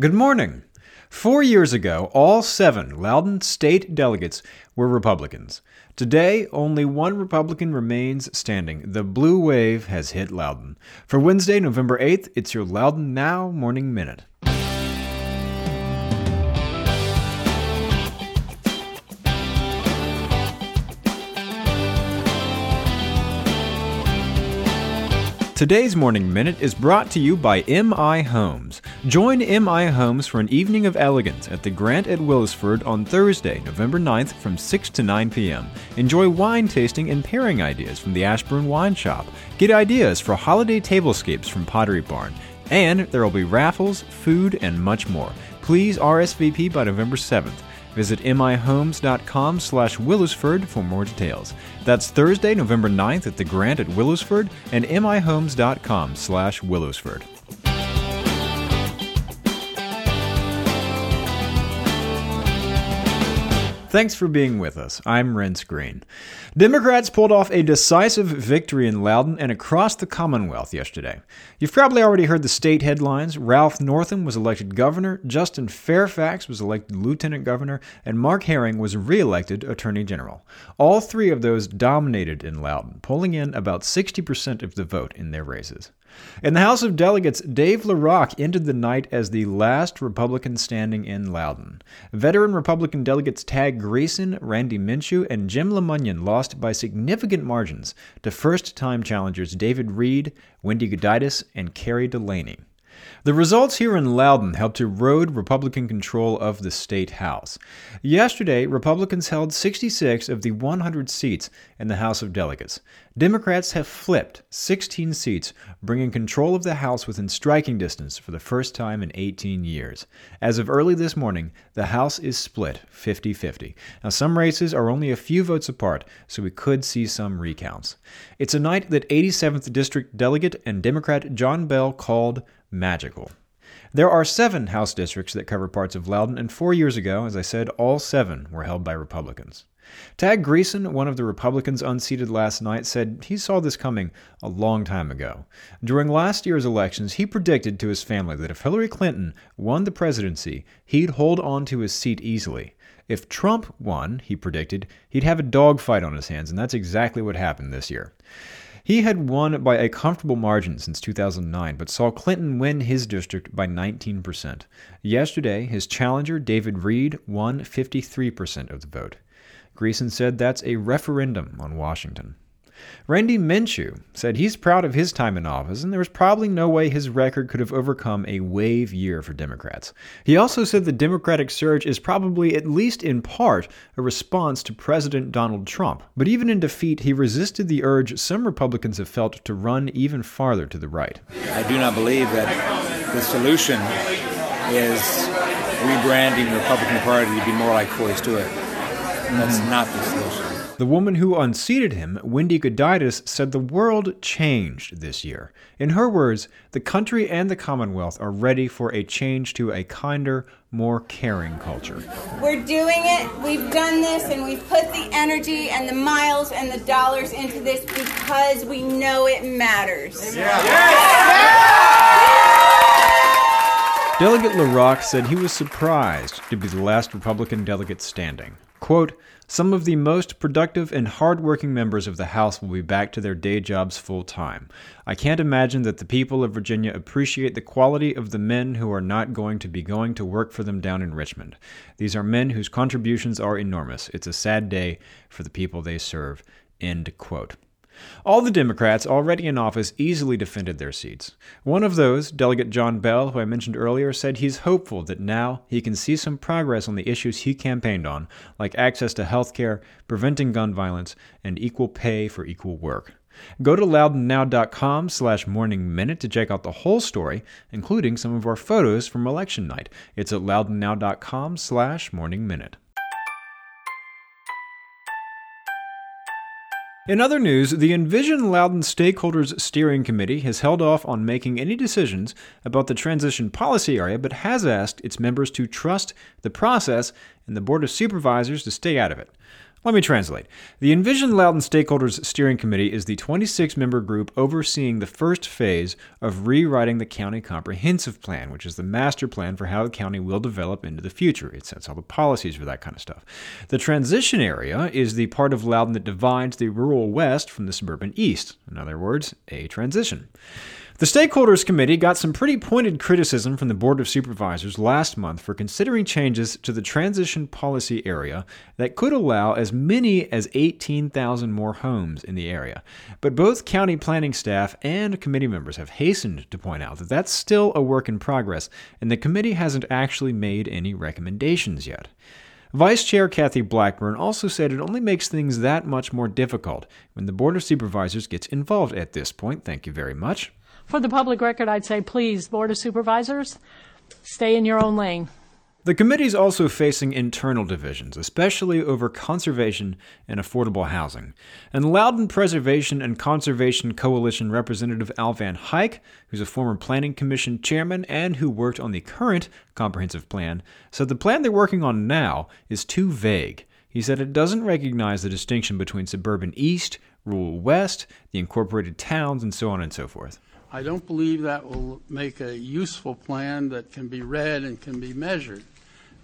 Good morning. Four years ago, all seven Loudoun state delegates were Republicans. Today, only one Republican remains standing. The blue wave has hit Loudoun. For Wednesday, November 8th, it's your Loudoun Now Morning Minute. Today's Morning Minute is brought to you by MI Homes. Join MI Homes for an evening of elegance at the Grant at Willowsford on Thursday, November 9th from 6 to 9 p.m. Enjoy wine tasting and pairing ideas from the Ashburn Wine Shop. Get ideas for holiday tablescapes from Pottery Barn. And there will be raffles, food, and much more. Please RSVP by November 7th. Visit mihomes.com slash Willowsford for more details. That's Thursday, November 9th at the Grant at Willowsford and mihomes.com slash Willowsford. Thanks for being with us. I'm Renss Greene. Democrats pulled off a decisive victory in Loudoun and across the Commonwealth yesterday. You've probably already heard the state headlines. Ralph Northam was elected governor, Justin Fairfax was elected lieutenant governor, and Mark Herring was reelected attorney general. All three of those dominated in Loudoun, pulling in about 60% of the vote in their races. In the House of Delegates, Dave LaRock ended the night as the last Republican standing in Loudoun. Veteran Republican delegates Tag Greason, Randy Minchew, and Jim LeMunyon lost by significant margins to first time challengers David Reid, Wendy Gooditis, and Karrie Delaney. The results here in Loudoun helped erode Republican control of the state House. Yesterday, Republicans held 66 of the 100 seats in the House of Delegates. Democrats have flipped 16 seats, bringing control of the House within striking distance for the first time in 18 years. As of early this morning, the House is split 50 50. Now, some races are only a few votes apart, so we could see some recounts. It's a night that 87th District Delegate and Democrat John Bell called magical. There are seven House districts that cover parts of Loudoun, and four years ago, as I said, all seven were held by Republicans. Tag Greason, one of the Republicans unseated last night, said he saw this coming a long time ago. During last year's elections, he predicted to his family that if Hillary Clinton won the presidency, he'd hold on to his seat easily. If Trump won, he predicted, he'd have a dogfight on his hands, and that's exactly what happened this year. He had won by a comfortable margin since 2009, but saw Clinton win his district by 19%. Yesterday, his challenger, David Reid, won 53% of the vote. Greason said that's a referendum on Washington. Randy Minchew said he's proud of his time in office, and there was probably no way his record could have overcome a wave year for Democrats. He also said the Democratic surge is probably, at least in part, a response to President Donald Trump. But even in defeat, he resisted the urge some Republicans have felt to run even farther to the right. I do not believe that the solution is rebranding the Republican Party to be more like Corey Stewart. That's mm-hmm. not the solution. The woman who unseated him, Wendy Gooditis, said the world changed this year. In her words, the country and the Commonwealth are ready for a change to a kinder, more caring culture. We're doing it. We've done this, and we've put the energy and the miles and the dollars into this because we know it matters. Yeah. Delegate LaRock said he was surprised to be the last Republican delegate standing. Quote, some of the most productive and hardworking members of the House will be back to their day jobs full time. I can't imagine that the people of Virginia appreciate the quality of the men who are not going to be going to work for them down in Richmond. These are men whose contributions are enormous. It's a sad day for the people they serve. End quote. All the Democrats already in office easily defended their seats. One of those, Delegate John Bell, who I mentioned earlier, said he's hopeful that now he can see some progress on the issues he campaigned on, like access to health care, preventing gun violence, and equal pay for equal work. Go to loudounnow.com slash morning minute to check out the whole story, including some of our photos from election night. It's at loudounnow.com slash morning minute. In other news, the Envision Loudoun Stakeholders Steering Committee has held off on making any decisions about the transition policy area, but has asked its members to trust the process and the Board of Supervisors to stay out of it. Let me translate. The Envision Loudoun Stakeholders Steering Committee is the 26 member group overseeing the first phase of rewriting the County Comprehensive Plan, which is the master plan for how the county will develop into the future. It sets all the policies for that kind of stuff. The transition area is the part of Loudoun that divides the rural west from the suburban east. In other words, a transition. The Stakeholders Committee got some pretty pointed criticism from the Board of Supervisors last month for considering changes to the transition policy area that could allow as many as 18,000 more homes in the area. But both county planning staff and committee members have hastened to point out that that's still a work in progress, and the committee hasn't actually made any recommendations yet. Vice Chair Kathy Blackburn also said it only makes things that much more difficult when the Board of Supervisors gets involved at this point. Thank you very much. For the public record, I'd say please, Board of Supervisors, stay in your own lane. The committee is also facing internal divisions, especially over conservation and affordable housing. And Loudoun Preservation and Conservation Coalition Representative Al Van who's a former Planning Commission chairman and who worked on the current comprehensive plan, said the plan they're working on now is too vague. He said it doesn't recognize the distinction between suburban east, rural west, the incorporated towns, and so on and so forth. I don't believe that will make a useful plan that can be read and can be measured.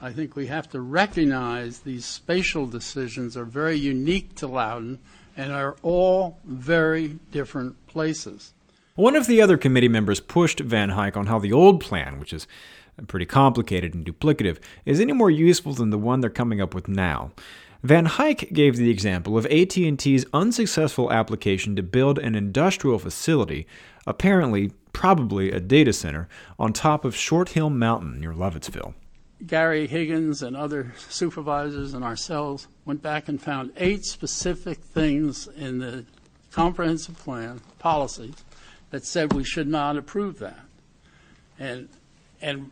I think we have to recognize these spatial decisions are very unique to Loudoun and are all very different places. One of the other committee members pushed Van Huyck on how the old plan, which is pretty complicated and duplicative, is any more useful than the one they're coming up with now. Van Huyck gave the example of AT&T's unsuccessful application to build an industrial facility, apparently probably a data center, on top of Short Hill Mountain near Lovettsville. Geary Higgins and other supervisors and ourselves went back and found eight specific things in the comprehensive plan policies that said we should not approve that. And and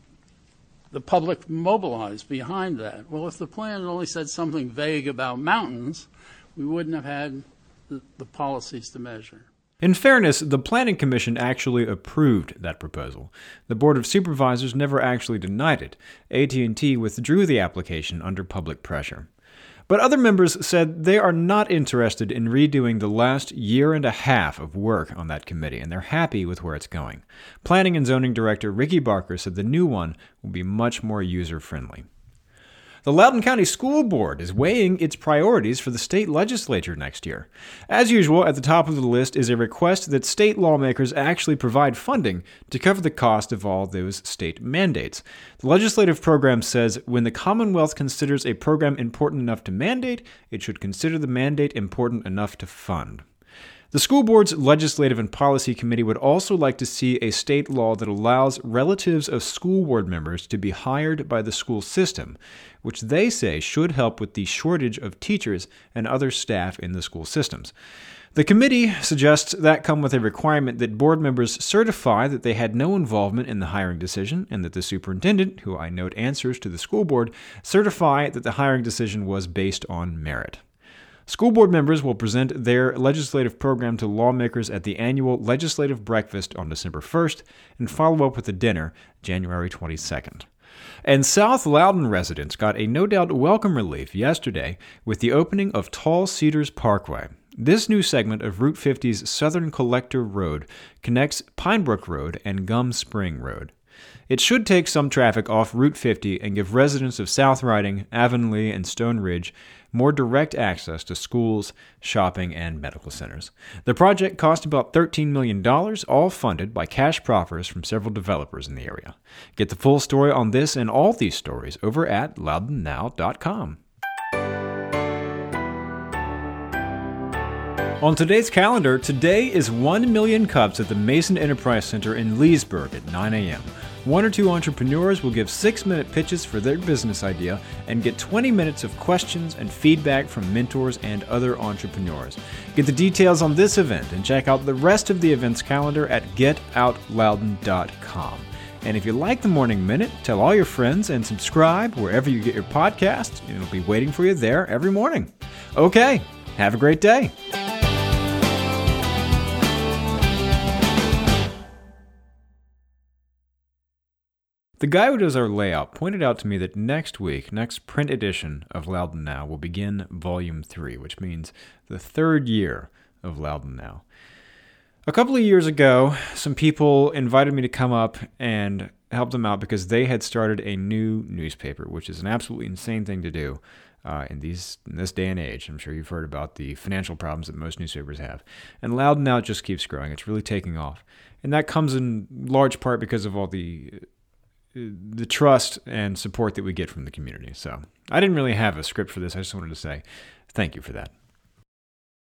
the public mobilized behind that. Well, if the plan only said something vague about mountains, we wouldn't have had the, the policies to measure. In fairness, the Planning Commission actually approved that proposal. The Board of Supervisors never actually denied it. AT&T withdrew the application under public pressure. But other members said they are not interested in redoing the last year and a half of work on that committee, and they're happy with where it's going. Planning and Zoning Director Ricky Barker said the new one will be much more user friendly. The Loudoun County School Board is weighing its priorities for the state legislature next year. As usual, at the top of the list is a request that state lawmakers actually provide funding to cover the cost of all those state mandates. The legislative program says when the Commonwealth considers a program important enough to mandate, it should consider the mandate important enough to fund. The school board's legislative and policy committee would also like to see a state law that allows relatives of school board members to be hired by the school system, which they say should help with the shortage of teachers and other staff in the school systems. The committee suggests that come with a requirement that board members certify that they had no involvement in the hiring decision and that the superintendent, who I note answers to the school board, certify that the hiring decision was based on merit. School board members will present their legislative program to lawmakers at the annual legislative breakfast on December 1st and follow up with a dinner January 22nd. And South Loudoun residents got a no doubt welcome relief yesterday with the opening of Tall Cedars Parkway. This new segment of Route 50's Southern Collector Road connects Pinebrook Road and Gum Spring Road. It should take some traffic off Route 50 and give residents of South Riding, Avonlea, and Stone Ridge more direct access to schools, shopping, and medical centers. The project cost about $13 million, all funded by cash proffers from several developers in the area. Get the full story on this and all these stories over at loudounnow.com. On today's calendar, today is 1 million cups at the Mason Enterprise Center in Leesburg at 9 a.m. One or two entrepreneurs will give six minute pitches for their business idea and get 20 minutes of questions and feedback from mentors and other entrepreneurs. Get the details on this event and check out the rest of the event's calendar at getoutloudon.com. And if you like the Morning Minute, tell all your friends and subscribe wherever you get your podcasts. It'll be waiting for you there every morning. Okay, have a great day. The guy who does our layout pointed out to me that next week, next print edition of Loudoun Now will begin Volume 3, which means the third year of Loudoun Now. A couple of years ago, some people invited me to come up and help them out because they had started a new newspaper, which is an absolutely insane thing to do uh, in these in this day and age. I'm sure you've heard about the financial problems that most newspapers have, and Loudoun Now just keeps growing. It's really taking off, and that comes in large part because of all the the trust and support that we get from the community. So I didn't really have a script for this. I just wanted to say thank you for that.